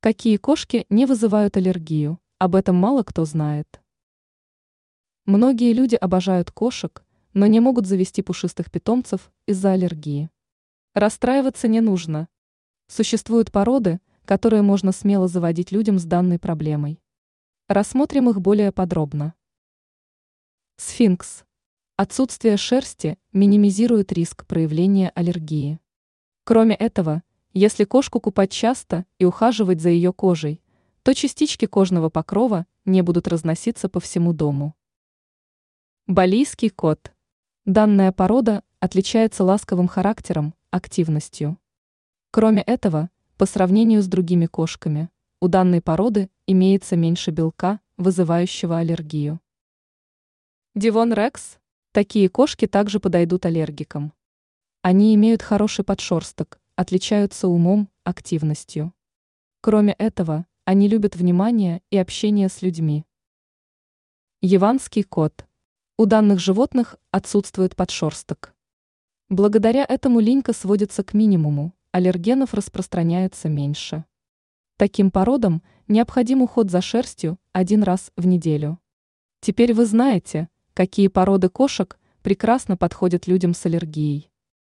Какие кошки не вызывают аллергию? Об этом мало кто знает. Многие люди обожают кошек, но не могут завести пушистых питомцев из-за аллергии. Расстраиваться не нужно. Существуют породы, которые можно смело заводить людям с данной проблемой. Рассмотрим их более подробно. Сфинкс. Отсутствие шерсти минимизирует риск проявления аллергии. Кроме этого, если кошку купать часто и ухаживать за ее кожей, то частички кожного покрова не будут разноситься по всему дому. Балийский кот. Данная порода отличается ласковым характером, активностью. Кроме этого, по сравнению с другими кошками, у данной породы имеется меньше белка, вызывающего аллергию. Дивон Рекс. Такие кошки также подойдут аллергикам. Они имеют хороший подшерсток, отличаются умом, активностью. Кроме этого, они любят внимание и общение с людьми. Яванский кот. У данных животных отсутствует подшерсток. Благодаря этому линька сводится к минимуму, аллергенов распространяется меньше. Таким породам необходим уход за шерстью один раз в неделю. Теперь вы знаете, какие породы кошек прекрасно подходят людям с аллергией.